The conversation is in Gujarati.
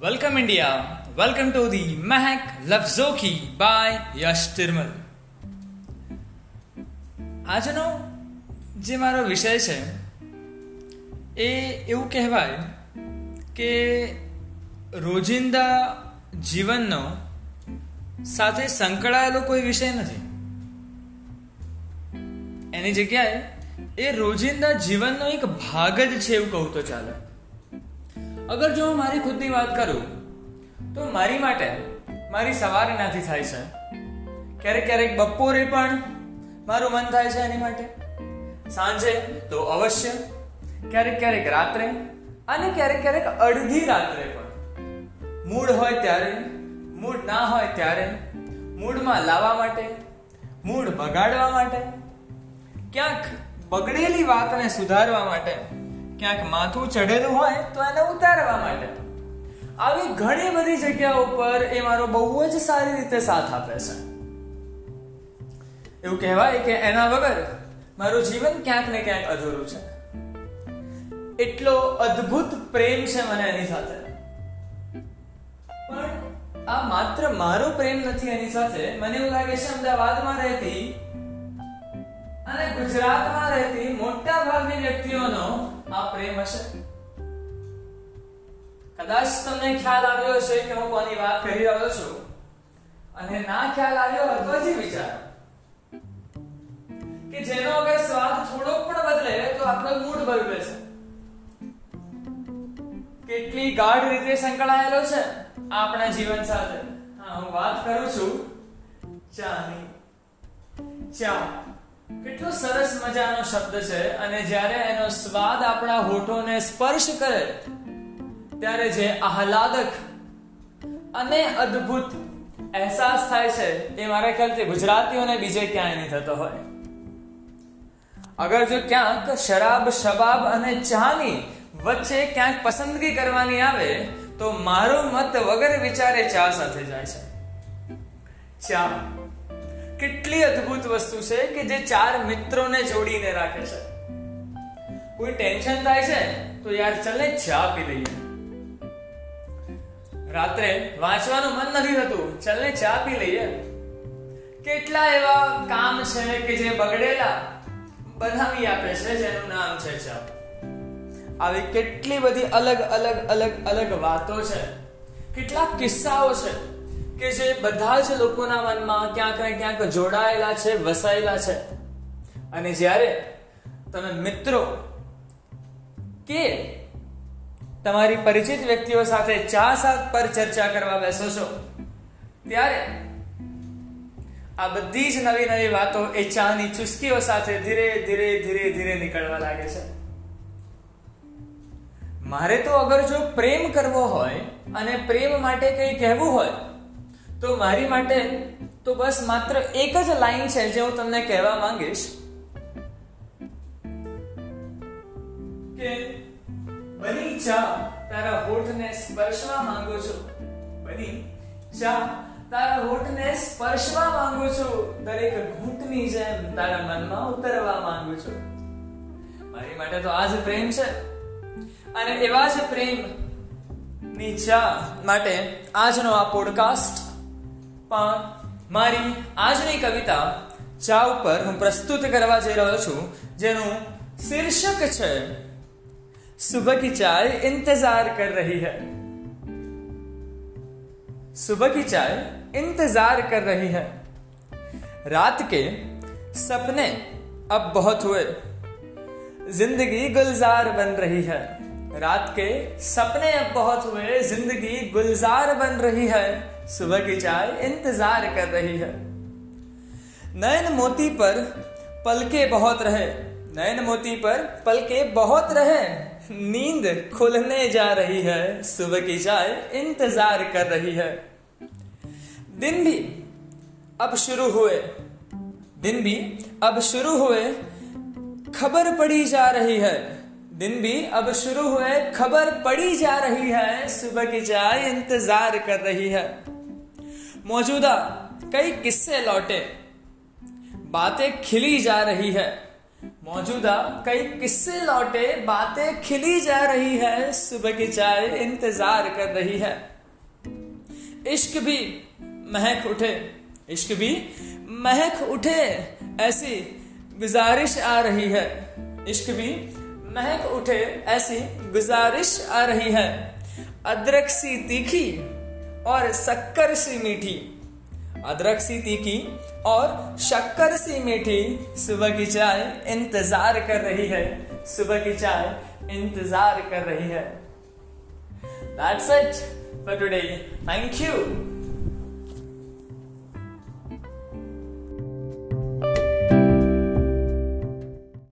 Welcome India welcome to the Mahek key by Yash Tirmal આજનો જે મારો વિષય છે એ એવું કહેવાય કે રોજિંદા જીવનનો સાથે સંકળાયેલો કોઈ વિષય નથી એની જગ્યાએ એ રોજિંદા જીવનનો એક ભાગ જ છે એવું કહું તો ચાલે અગર જો હું મારી ખુદની વાત કરું, તો મારી માટે મારી સવારે નાથી થાય છે. ક્યારેક ક્યારેક બપોરે પણ મારું મન થાય છે એની માટે. સાંજે તો અવશ્ય, ક્યારેક ક્યારેક રાત્રે અને ક્યારેક ક્યારેક અડધી રાત્રે પણ. મૂડ હોય ત્યારે મૂડ ના હોય ત્યારે મૂડમાં લાવવા માટે મૂડ બગાડવા માટે, ક્યાંક બગડેલી વાતને સુધારવા માટે ક્યાંક માથું ચડેલું હોય તો એને ઉતારવા માટે. આવી ઘણી બધી જગ્યાઓ પર એ મારો બહુ જ સારી રીતે સાથ આપે છે. એવું કહેવાય કે એના વગર મારું જીવન ક્યાંક ને ક્યાંક અધૂરું છે. એટલો અદ્ભુત પ્રેમ છે મને એની સાથે. પણ આ માત્ર મારો પ્રેમ નથી એની સાથે. મને એવું લાગે છે અમદાવાદમાં રહેતી અને ગુજરાતમાં રહેતી મોટા ભાગની વ્યક્તિઓનો આ પ્રેમ હશે? કદાચ તમને ખ્યાલ આવ્યો હશે કે હું કોની વાત કરી રહ્યો છું. અને ના ખ્યાલ આવ્યો હતો તો વિચાર. કે જેનો અગર સ્વાદ થોડોક પણ બદલે તો આપણો મૂડ બદલે છે. કેટલી ગાઢ રીતે સંકળાયેલો છે આપણા જીવન સાથે. હા, હું વાત કરું છું. ચાની. ચા કેટલો સરસ મજાનો શબ્દ છે. અને જ્યારે એનો સ્વાદ આપણા હોઠોને સ્પર્શ કરે, ત્યારે જે આહલાદક અને અદ્ભુત અહેસાસ થાય છે, એ મારા ખ્યાલથી ગુજરાતીઓને બીજે ક્યાંય નહીં થતો હોય. અગર જો ક્યાંક શરાબ, શબાબ અને ચાની વચ્ચે ક્યાંક પસંદગી કરવાની આવે, તો મારો મત વગર વિચારે ચા સાથે જાય છે. ચા. કેટલી અદ્ભુત વસ્તુ છે કે જે ચાર મિત્રોને જોડીને રાખે છે. કોઈ ટેન્શન થાય છે? તો યાર ચલે ચા પી લઈએ. રાત્રે વાંચવાનું મન નથી થતું. ચલને ચા પી લઈએ. કેટલા એવા કામ છે કે જે બગડેલા બનાવી આપે છે, જેનું નામ છે ચા. આવી કેટલી બધી અલગ અલગ અલગ અલગ વાતો છે. કેટલા કિસ્સાઓ છે. કે જે બધા જ લોકોના મનમાં ક્યાંક ને ક્યાંક જોડાયેલા છે, વસાયેલા છે. અને જ્યારે તમે મિત્રો કે તમારી પરિચિત વ્યક્તિઓ સાથે ચા સાથ પર ચર્ચા કરવા બેસો છો, ત્યારે આ બધી જ નવી નવી વાતો એ ચાની ચુસ્કીઓ સાથે ધીરે ધીરે ધીરે ધીરે નીકળવા લાગે છે. મારે તો અગર જો પ્રેમ કરવો હોય અને પ્રેમ માટે કંઈ કહેવું હોય તો મારી માટે તો બસ માત્ર એક જ લાઈન છે જે હું તમને કહેવા માંગીશ. કે બની ચા તારા હોઠને સ્પર્શવા માંગુ છું. બની ચા તારા હોઠને સ્પર્શવા માંગુ છું. દરેક ઘૂંટની જેમ તારા મનમાં ઉતરવા માંગુ છું. મારી માટે તો આ જ પ્રેમ છે. અને એવા જ પ્રેમની ચા માટે આજનો આ પોડકાસ્ટ પણ મારી આજની કવિતા ચા ઉપર હું પ્રસ્તુત કરવા જઈ રહ્યો છું જેનું શીર્ષક છે सुबह की चाय इंतजार कर रही है सुबह की चाय इंतजार कर रही है रात के सपने अब बहुत हुए जिंदगी गुलजार बन रही है रात के सपने अब बहुत हुए जिंदगी गुलजार बन रही है सुबह की चाय इंतज़ार कर रही है। नयन मोती पर पलके बहुत रहे। नयन मोती पर पलके बहुत रहे। नींद खुलने जा रही है। सुबह की चाय इंतज़ार कर रही है। दिन भी अब शुरू हुए। दिन भी अब शुरू हुए। खबर पड़ी जा रही है। दिन भी अब शुरू हुए। खबर पड़ी जा रही है। सुबह की चाय इंतज़ार कर रही है। मौजूदा कई किस्से लौटे। बातें खिली जा रही है। मौजूदा कई किस्से लौटे, बातें खिली जा रही है। सुबह की चाय इंतज़ार कर रही है। इश्क भी महक उठे। इश्क भी महक उठे, ऐसी गुजारिश आ रही है। इश्क भी महक उठे, ऐसी गुजारिश आ रही है। अदरक सी तीखी और शक्कर सी मीठी, अदरक सी तीखी और शक्कर सी मीठी सुबह की चाय इंतज़ार कर रही है, सुबह की चाय इंतज़ार कर रही है That's it for today. Thank you.